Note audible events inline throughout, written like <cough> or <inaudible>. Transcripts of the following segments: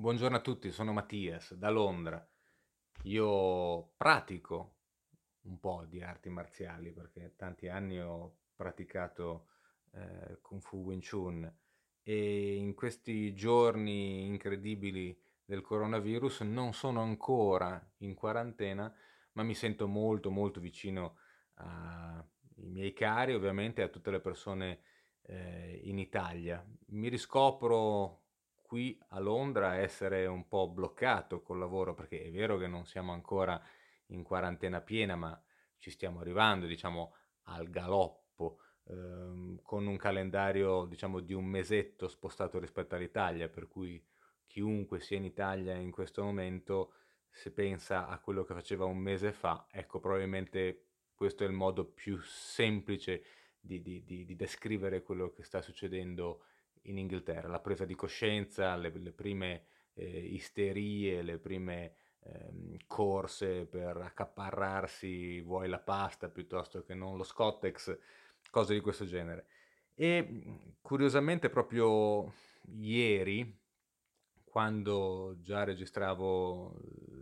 Buongiorno a tutti, sono Mattias da Londra. Io pratico un po' di arti marziali perché tanti anni ho praticato eh, Kung Fu Wing Chun e in questi giorni incredibili del coronavirus non sono ancora in quarantena, ma mi sento molto molto vicino ai miei cari, ovviamente a tutte le persone eh, in Italia. Mi riscopro qui a Londra essere un po' bloccato col lavoro, perché è vero che non siamo ancora in quarantena piena, ma ci stiamo arrivando, diciamo, al galoppo, ehm, con un calendario, diciamo, di un mesetto spostato rispetto all'Italia, per cui chiunque sia in Italia in questo momento, se pensa a quello che faceva un mese fa, ecco, probabilmente questo è il modo più semplice di, di, di, di descrivere quello che sta succedendo in Inghilterra, la presa di coscienza, le, le prime eh, isterie, le prime ehm, corse per accaparrarsi, vuoi la pasta piuttosto che non lo Scottex, cose di questo genere. E curiosamente proprio ieri, quando già registravo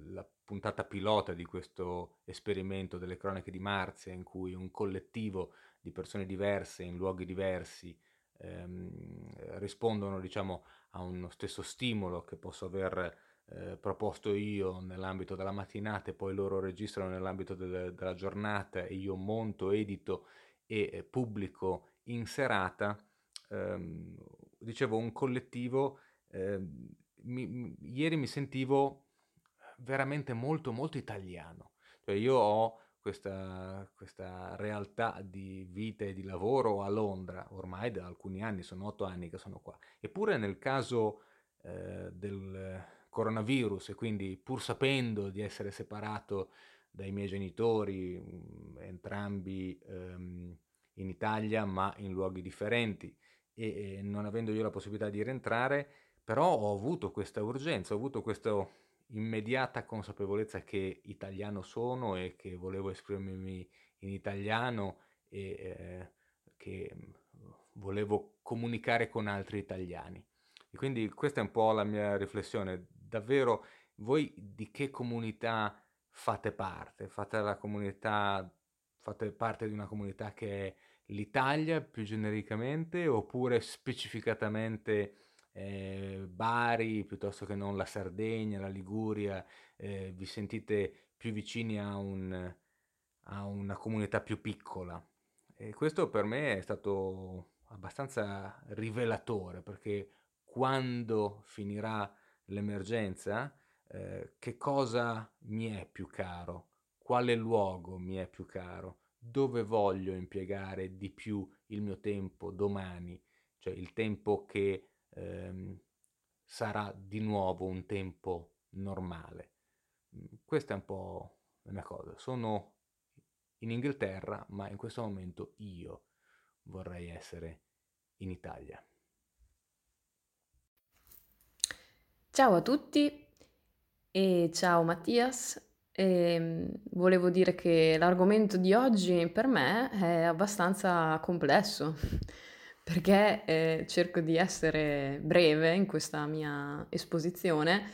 la puntata pilota di questo esperimento delle cronache di Marzia, in cui un collettivo di persone diverse in luoghi diversi ehm, rispondono diciamo, a uno stesso stimolo che posso aver eh, proposto io nell'ambito della mattinata e poi loro registrano nell'ambito de- della giornata e io monto, edito e eh, pubblico in serata, ehm, dicevo un collettivo, eh, mi, ieri mi sentivo veramente molto molto italiano, cioè io ho questa, questa realtà di vita e di lavoro a Londra, ormai da alcuni anni, sono otto anni che sono qua. Eppure nel caso eh, del coronavirus e quindi pur sapendo di essere separato dai miei genitori, mm, entrambi ehm, in Italia ma in luoghi differenti e, e non avendo io la possibilità di rientrare, però ho avuto questa urgenza, ho avuto questo immediata consapevolezza che italiano sono e che volevo esprimermi in italiano e eh, che mm, volevo comunicare con altri italiani. E quindi questa è un po' la mia riflessione. Davvero, voi di che comunità fate parte? Fate, comunità, fate parte di una comunità che è l'Italia più genericamente oppure specificatamente eh, Bari piuttosto che non la Sardegna, la Liguria, eh, vi sentite più vicini a, un, a una comunità più piccola. E questo per me è stato abbastanza rivelatore perché quando finirà l'emergenza, eh, che cosa mi è più caro? Quale luogo mi è più caro? Dove voglio impiegare di più il mio tempo domani? Cioè il tempo che ehm, sarà di nuovo un tempo normale. Mm, questa è un po' la mia cosa. Sono in Inghilterra, ma in questo momento io vorrei essere in Italia. Ciao a tutti e ciao Mattias. E ehm, volevo dire che l'argomento di oggi per me è abbastanza complesso perché eh, cerco di essere breve in questa mia esposizione.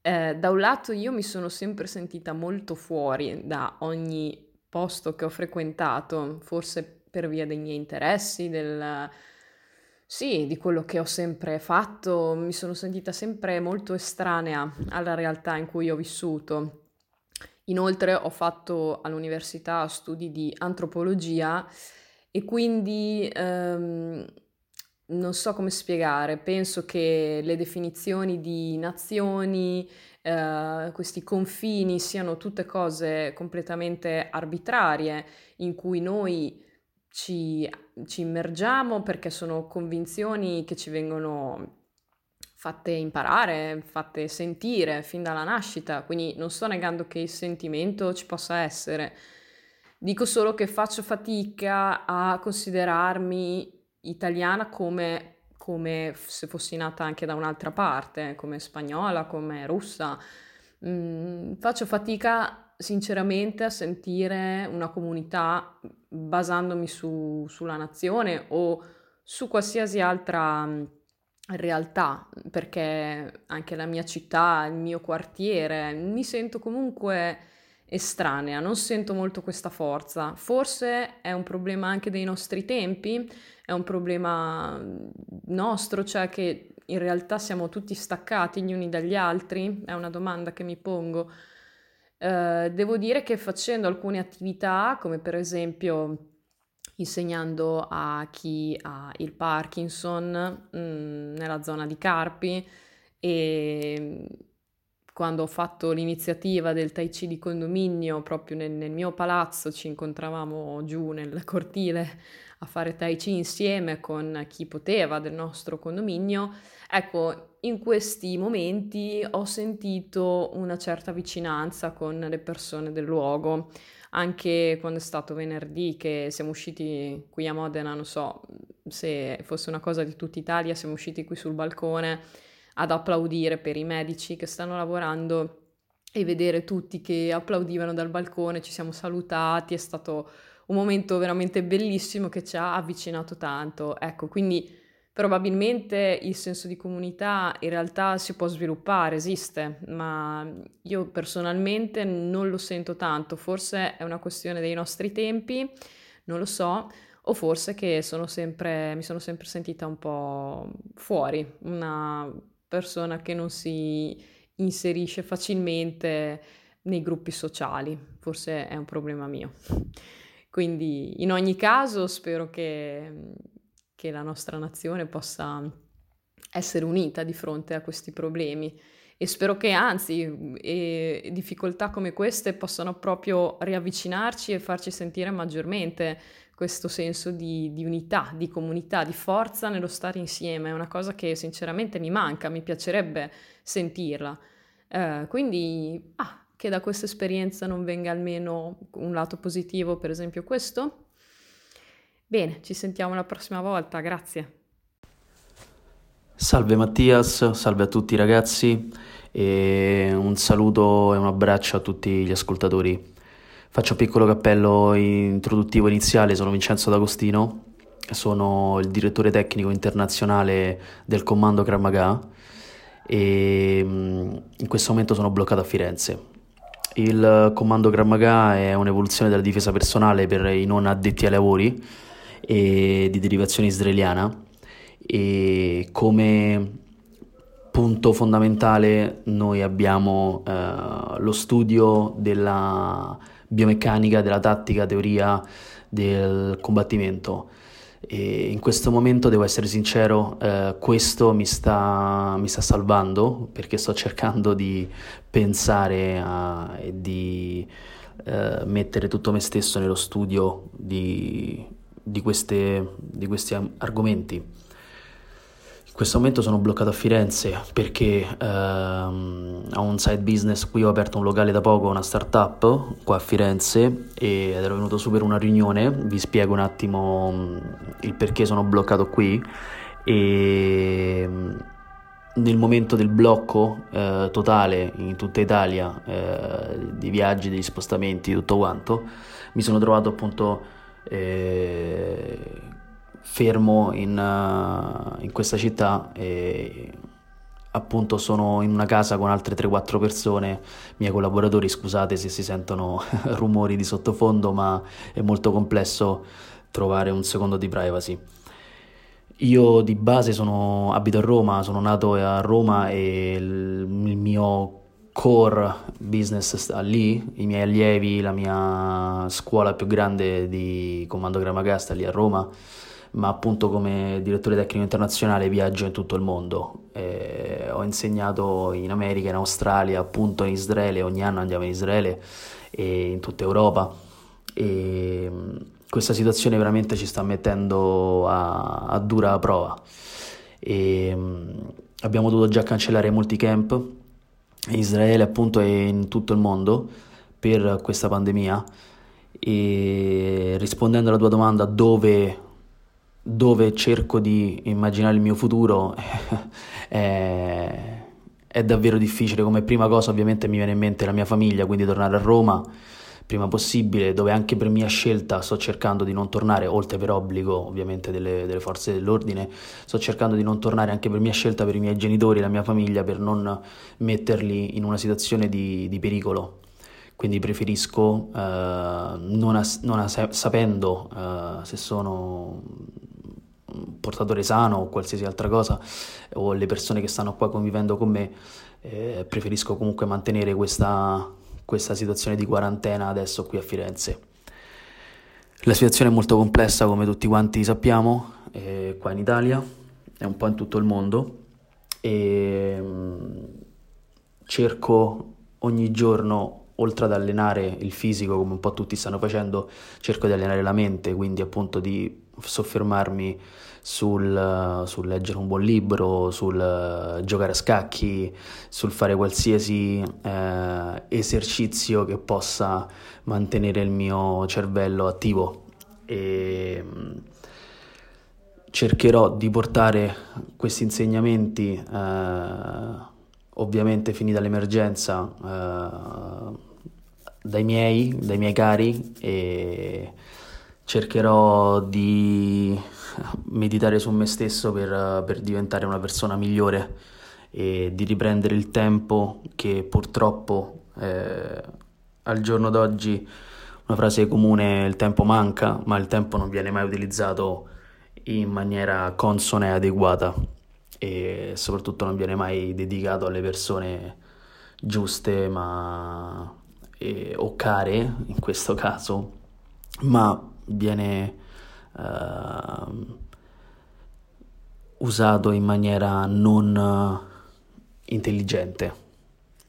Eh, da un lato io mi sono sempre sentita molto fuori da ogni posto che ho frequentato, forse per via dei miei interessi, del, sì, di quello che ho sempre fatto, mi sono sentita sempre molto estranea alla realtà in cui ho vissuto. Inoltre ho fatto all'università studi di antropologia e quindi ehm, non so come spiegare, penso che le definizioni di nazioni, eh, questi confini siano tutte cose completamente arbitrarie in cui noi ci, ci immergiamo perché sono convinzioni che ci vengono fatte imparare, fatte sentire fin dalla nascita, quindi non sto negando che il sentimento ci possa essere, Dico solo che faccio fatica a considerarmi italiana come, come se fossi nata anche da un'altra parte, come spagnola, come russa. Mm, faccio fatica sinceramente a sentire una comunità basandomi su, sulla nazione o su qualsiasi altra realtà, perché anche la mia città, il mio quartiere, mi sento comunque estranea, non sento molto questa forza. Forse è un problema anche dei nostri tempi, è un problema nostro, cioè che in realtà siamo tutti staccati gli uni dagli altri? È una domanda che mi pongo. Uh, devo dire che facendo alcune attività, come per esempio insegnando a chi ha il Parkinson mh, mm, nella zona di Carpi e quando ho fatto l'iniziativa del Tai Chi di condominio proprio nel, nel mio palazzo ci incontravamo giù nel cortile a fare Tai Chi insieme con chi poteva del nostro condominio, ecco, in questi momenti ho sentito una certa vicinanza con le persone del luogo. Anche quando è stato venerdì che siamo usciti qui a Modena, non so se fosse una cosa di tutta Italia, siamo usciti qui sul balcone ad applaudire per i medici che stanno lavorando e vedere tutti che applaudivano dal balcone, ci siamo salutati, è stato un momento veramente bellissimo che ci ha avvicinato tanto. Ecco, quindi Probabilmente il senso di comunità in realtà si può sviluppare, esiste, ma io personalmente non lo sento tanto, forse è una questione dei nostri tempi, non lo so, o forse che sono sempre, mi sono sempre sentita un po' fuori, una persona che non si inserisce facilmente nei gruppi sociali, forse è un problema mio. Quindi in ogni caso spero che che la nostra nazione possa essere unita di fronte a questi problemi e spero che anzi e difficoltà come queste possano proprio riavvicinarci e farci sentire maggiormente questo senso di, di, unità, di comunità, di forza nello stare insieme. È una cosa che sinceramente mi manca, mi piacerebbe sentirla. Eh, quindi, ah, che da questa esperienza non venga almeno un lato positivo, per esempio questo, Bene, ci sentiamo la prossima volta, grazie. Salve Mattias, salve a tutti ragazzi e un saluto e un abbraccio a tutti gli ascoltatori. Faccio un piccolo cappello introduttivo iniziale, sono Vincenzo D'Agostino, sono il direttore tecnico internazionale del comando Krav Maga e mm, in questo momento sono bloccato a Firenze. Il comando Krav Maga è un'evoluzione della difesa personale per i non addetti ai lavori e di derivazione israeliana e come punto fondamentale noi abbiamo eh, lo studio della biomeccanica, della tattica, teoria del combattimento. E in questo momento, devo essere sincero, eh, questo mi sta, mi sta, salvando perché sto cercando di pensare e di eh, mettere tutto me stesso nello studio di di, queste, di questi argomenti. In questo momento sono bloccato a Firenze perché ehm, ho un side business qui, ho aperto un locale da poco, una startup qua a Firenze ed ero venuto su per una riunione, vi spiego un attimo mm, il perché sono bloccato qui. E mm, nel momento del blocco eh, totale in tutta Italia eh, di viaggi, degli spostamenti, tutto quanto, mi sono trovato appunto eh, fermo in, uh, in, questa città e appunto sono in una casa con altre 3-4 persone, miei collaboratori, scusate se si sentono <laughs> rumori di sottofondo, ma è molto complesso trovare un secondo di privacy. Io di base sono, abito a Roma, sono nato a Roma e il, il mio core business sta lì, i miei allievi, la mia scuola più grande di comando Gramaga sta lì a Roma, ma appunto come direttore tecnico internazionale viaggio in tutto il mondo. Eh, ho insegnato in America, in Australia, appunto in Israele, ogni anno andiamo in Israele e in tutta Europa. E mm, questa situazione veramente ci sta mettendo a, a dura prova. E, mm, abbiamo dovuto già cancellare molti camp in Israele appunto e in tutto il mondo per questa pandemia e rispondendo alla tua domanda dove, dove cerco di immaginare il mio futuro è, <laughs> è davvero difficile come prima cosa ovviamente mi viene in mente la mia famiglia quindi tornare a Roma prima possibile, dove anche per mia scelta sto cercando di non tornare, oltre per obbligo ovviamente delle, delle forze dell'ordine, sto cercando di non tornare anche per mia scelta per i miei genitori, la mia famiglia, per non metterli in una situazione di, di pericolo. Quindi preferisco, eh, non, as- non as- sapendo eh, se sono portatore sano o qualsiasi altra cosa, o le persone che stanno qua convivendo con me, eh, preferisco comunque mantenere questa, questa situazione di quarantena adesso qui a Firenze. La situazione è molto complessa come tutti quanti sappiamo, eh, qua in Italia e un po' in tutto il mondo e mm, cerco ogni giorno oltre ad allenare il fisico come un po' tutti stanno facendo, cerco di allenare la mente, quindi appunto di soffermarmi sul, sul leggere un buon libro, sul uh, giocare a scacchi, sul fare qualsiasi uh, esercizio che possa mantenere il mio cervello attivo. E, um, cercherò di portare questi insegnamenti, uh, ovviamente finita l'emergenza, dai miei, dai miei cari e cercherò di meditare su me stesso per, per diventare una persona migliore e di riprendere il tempo che purtroppo eh, al giorno d'oggi una frase comune il tempo manca ma il tempo non viene mai utilizzato in maniera consona e adeguata e soprattutto non viene mai dedicato alle persone giuste ma eh, o care in questo caso ma viene uh, usato in maniera non uh, intelligente.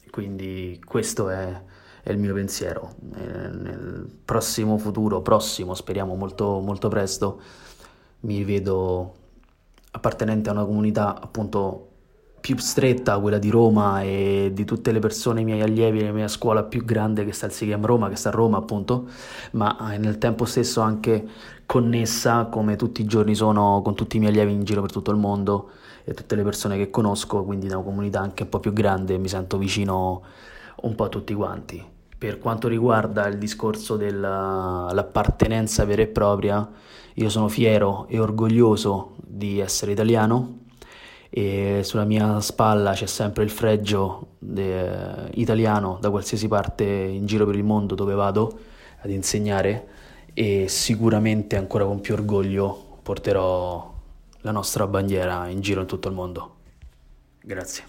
Quindi questo è, è il mio pensiero. E nel prossimo futuro, prossimo, speriamo molto, molto presto, mi vedo appartenente a una comunità appunto più stretta, quella di Roma e di tutte le persone, i miei allievi, la mia scuola più grande che sta al Sigam Roma, che sta a Roma appunto, ma nel tempo stesso anche connessa come tutti i giorni sono con tutti i miei allievi in giro per tutto il mondo e tutte le persone che conosco, quindi da una comunità anche un po' più grande mi sento vicino un po' a tutti quanti. Per quanto riguarda il discorso dell'appartenenza vera e propria, io sono fiero e orgoglioso di essere italiano e sulla mia spalla c'è sempre il fregio de, italiano da qualsiasi parte in giro per il mondo dove vado ad insegnare e sicuramente ancora con più orgoglio porterò la nostra bandiera in giro in tutto il mondo. Grazie.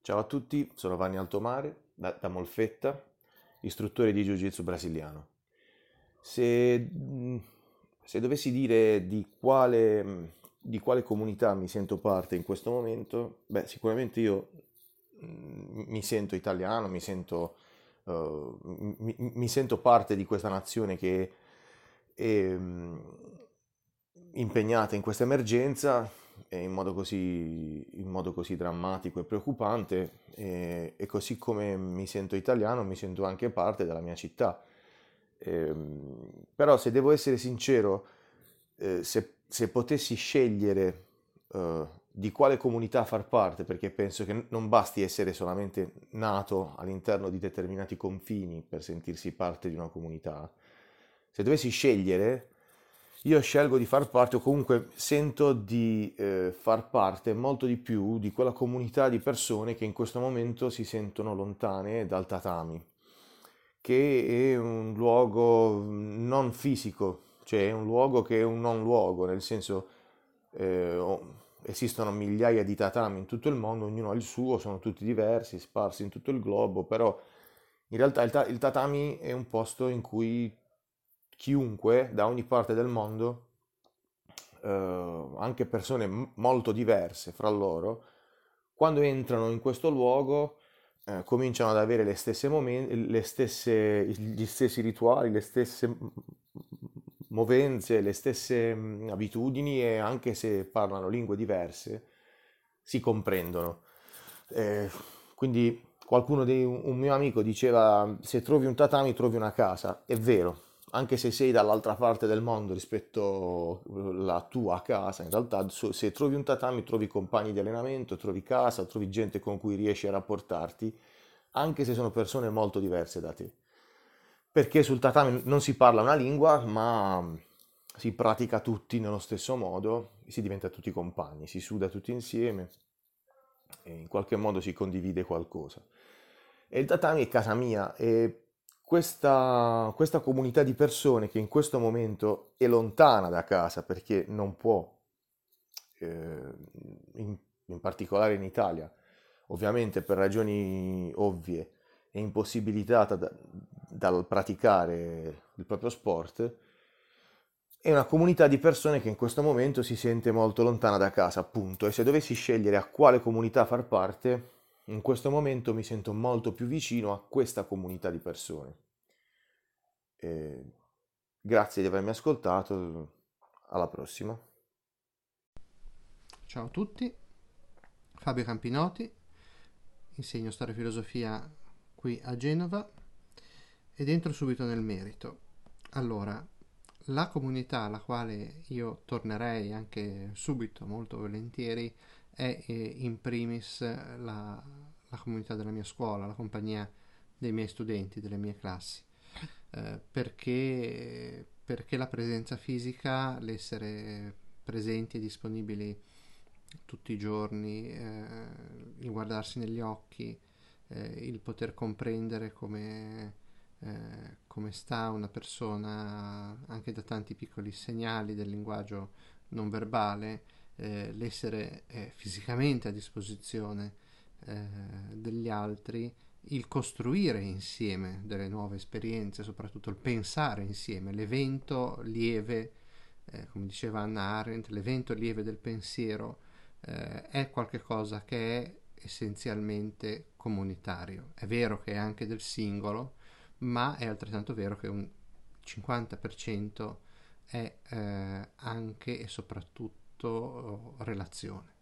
Ciao a tutti, sono Vanni Altomare da, da Molfetta, istruttore di Jiu-Jitsu brasiliano. Se, se dovessi dire di quale di quale comunità mi sento parte in questo momento? Beh, sicuramente io mm, mi sento italiano, mi sento, uh, mi, mi sento, parte di questa nazione che è um, impegnata in questa emergenza in modo così, in modo così drammatico e preoccupante e, e, così come mi sento italiano mi sento anche parte della mia città. Eh, però se devo essere sincero, eh, se se potessi scegliere uh, di quale comunità far parte, perché penso che non basti essere solamente nato all'interno di determinati confini per sentirsi parte di una comunità, se dovessi scegliere, io scelgo di far parte o comunque sento di eh, far parte molto di più di quella comunità di persone che in questo momento si sentono lontane dal tatami, che è un luogo non fisico, cioè è un luogo che è un non luogo, nel senso eh, esistono migliaia di tatami in tutto il mondo, ognuno ha il suo, sono tutti diversi, sparsi in tutto il globo, però in realtà il, ta- il tatami è un posto in cui chiunque da ogni parte del mondo, eh, anche persone m- molto diverse fra loro, quando entrano in questo luogo eh, cominciano ad avere le stesse momenti, le stesse, gli stessi rituali, le stesse movenze, le stesse abitudini e anche se parlano lingue diverse, si comprendono. Eh, quindi qualcuno di un, un mio amico diceva se trovi un tatami trovi una casa, è vero, anche se sei dall'altra parte del mondo rispetto alla tua casa, in realtà se trovi un tatami trovi compagni di allenamento, trovi casa, trovi gente con cui riesci a rapportarti, anche se sono persone molto diverse da te. Perché sul tatami non si parla una lingua, ma si pratica tutti nello stesso modo, si diventa tutti compagni, si suda tutti insieme e in qualche modo si condivide qualcosa. E il tatami è casa mia e questa, questa comunità di persone che in questo momento è lontana da casa perché non può, eh, in, in particolare in Italia, ovviamente per ragioni ovvie, è impossibilitata da, dal praticare il proprio sport, è una comunità di persone che in questo momento si sente molto lontana da casa, appunto, e se dovessi scegliere a quale comunità far parte, in questo momento mi sento molto più vicino a questa comunità di persone. E grazie di avermi ascoltato, alla prossima. Ciao a tutti, Fabio Campinotti, insegno storia e filosofia qui a Genova ed entro subito nel merito. Allora, la comunità alla quale io tornerei anche subito, molto volentieri, è eh, in primis la, la, comunità della mia scuola, la compagnia dei miei studenti, delle mie classi, eh, perché, perché la presenza fisica, l'essere presenti e disponibili tutti i giorni, eh, il guardarsi negli occhi, eh, il poter comprendere come, eh, come sta una persona anche da tanti piccoli segnali del linguaggio non verbale, eh, l'essere eh, fisicamente a disposizione eh, degli altri, il costruire insieme delle nuove esperienze, soprattutto il pensare insieme, l'evento lieve, eh, come diceva Anna Arendt, l'evento lieve del pensiero eh, è qualcosa che è essenzialmente comunitario. È vero che è anche del singolo, ma è altrettanto vero che un 50% è eh, anche e soprattutto oh, relazione.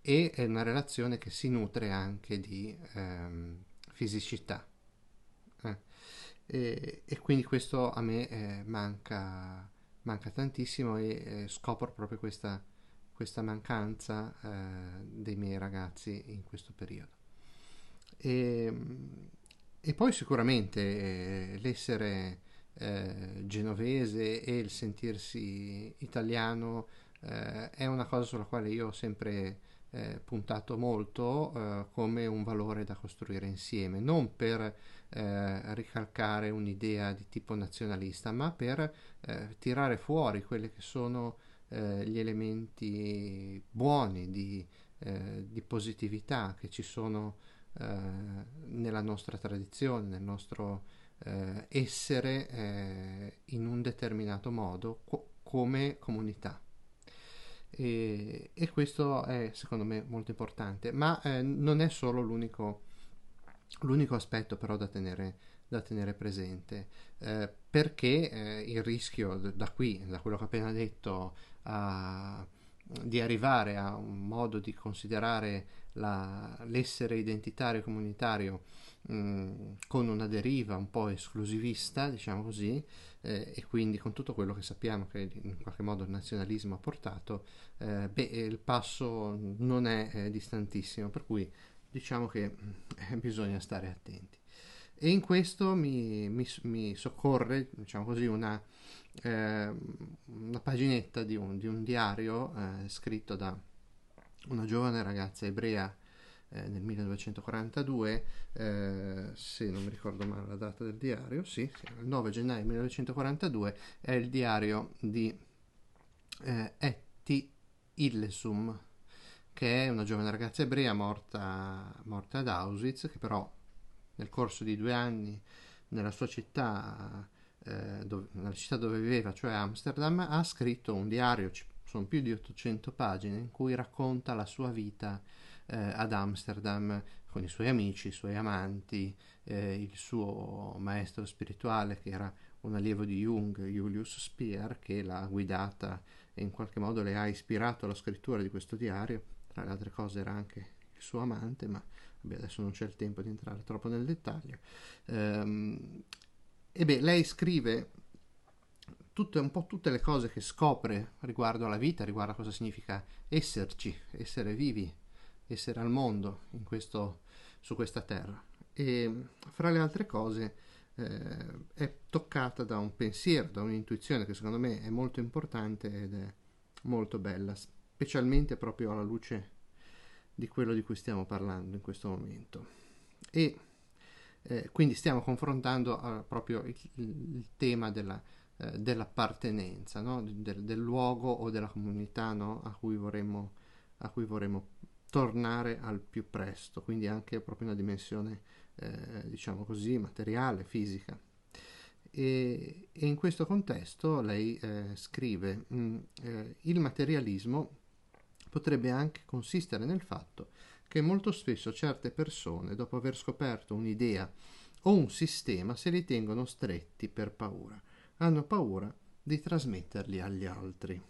E è una relazione che si nutre anche di ehm, fisicità. Eh. E, e, quindi questo a me eh, manca, manca, tantissimo e eh, scopro proprio questa questa mancanza eh, dei miei ragazzi in questo periodo. E, e poi sicuramente eh, l'essere eh, genovese e il sentirsi italiano eh, è una cosa sulla quale io ho sempre eh, puntato molto eh, come un valore da costruire insieme, non per ricalcare un'idea di tipo nazionalista, ma per tirare fuori quelle che sono eh, gli elementi buoni di, eh, di, positività che ci sono eh, nella nostra tradizione, nel nostro eh, essere eh, in un determinato modo co- come comunità. E, e, questo è secondo me molto importante, ma non è solo l'unico, l'unico aspetto però da tenere, da tenere presente, eh, perché eh, il rischio da qui, da quello che ho appena detto, a, di arrivare a un modo di considerare la, l'essere identitario comunitario mh, con una deriva un po' esclusivista, diciamo così, eh, e quindi con tutto quello che sappiamo che in qualche modo il nazionalismo ha portato, eh, beh, il passo non è eh, distantissimo, per cui diciamo che eh, bisogna stare attenti. E in questo mi, mi, mi soccorre, diciamo così, una, eh, una paginetta di un, di un diario eh, scritto da una giovane ragazza ebrea eh, nel 1942, eh, se non mi ricordo male la data del diario, sì, sì, il 9 gennaio 1942, è il diario di eh, Etty Illesum, che è una giovane ragazza ebrea morta, morta ad Auschwitz, che però nel corso di due anni nella sua città eh, dove, nella città dove viveva, cioè Amsterdam, ha scritto un diario, ci sono più di 800 pagine, in cui racconta la sua vita eh, ad Amsterdam con i suoi amici, i suoi amanti, eh, il suo maestro spirituale che era un allievo di Jung, Julius Speer, che l'ha guidata e in qualche modo le ha ispirato alla scrittura di questo diario. Tra le altre cose era anche il suo amante, ma vabbè, adesso non c'è il tempo di entrare troppo nel dettaglio. Um, e beh, lei scrive tutte, un po' tutte le cose che scopre riguardo alla vita, riguardo a cosa significa esserci, essere vivi, essere al mondo questo, su questa terra. E fra le altre cose eh, è toccata da un pensiero, da un'intuizione che secondo me è molto importante ed è molto bella, specialmente proprio alla luce di quello di cui stiamo parlando in questo momento. E eh, quindi stiamo confrontando uh, proprio il, il, tema della, eh, dell'appartenenza, no? del, del, luogo o della comunità no? a, cui vorremmo, a cui vorremmo tornare al più presto, quindi anche proprio una dimensione, eh, diciamo così, materiale, fisica. E, e in questo contesto lei eh, scrive, mh, mm, eh, il materialismo potrebbe anche consistere nel fatto che molto spesso certe persone, dopo aver scoperto un'idea o un sistema, se li tengono stretti per paura. Hanno paura di trasmetterli agli altri.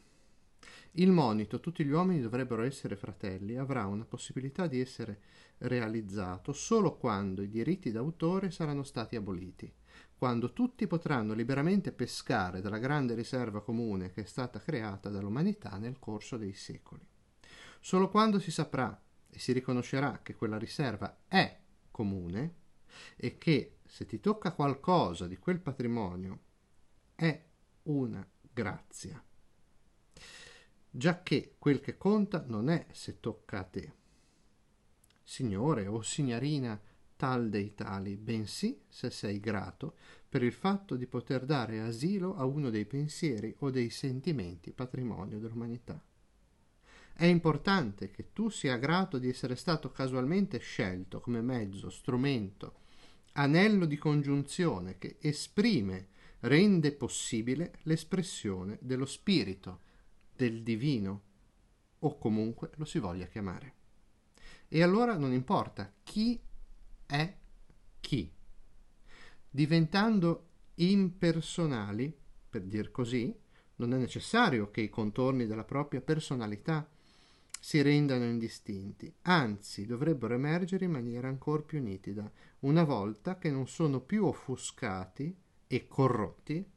Il monito, tutti gli uomini dovrebbero essere fratelli, avrà una possibilità di essere realizzato solo quando i diritti d'autore saranno stati aboliti, quando tutti potranno liberamente pescare dalla grande riserva comune che è stata creata dall'umanità nel corso dei secoli. Solo quando si saprà e si riconoscerà che quella riserva è comune e che se ti tocca qualcosa di quel patrimonio è una grazia. Giacché quel che conta non è se tocca a te, signore o signorina tal dei tali, bensì se sei grato per il fatto di poter dare asilo a uno dei pensieri o dei sentimenti patrimonio dell'umanità. È importante che tu sia grato di essere stato casualmente scelto come mezzo, strumento, anello di congiunzione che esprime, rende possibile l'espressione dello spirito, del divino, o comunque lo si voglia chiamare. E allora non importa chi è chi. Diventando impersonali, per dir così, non è necessario che i contorni della propria personalità si rendano indistinti, anzi dovrebbero emergere in maniera ancora più nitida, una volta che non sono più offuscati e corrotti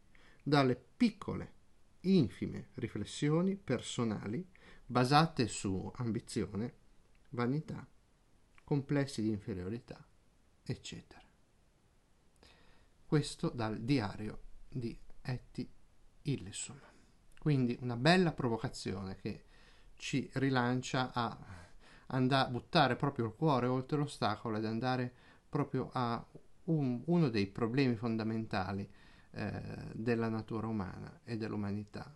dalle piccole, infime riflessioni personali basate su ambizione, vanità, complessi di inferiorità, eccetera. Questo dal diario di Etty Illesum. Quindi una bella provocazione che ci rilancia a andare buttare proprio il cuore oltre l'ostacolo ed andare proprio a un, uno dei problemi fondamentali eh, della natura umana e dell'umanità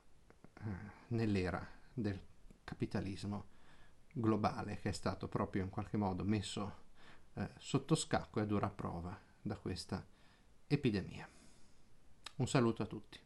eh, nell'era del capitalismo globale che è stato proprio in qualche modo messo eh, sotto scacco e a dura prova da questa epidemia. Un saluto a tutti.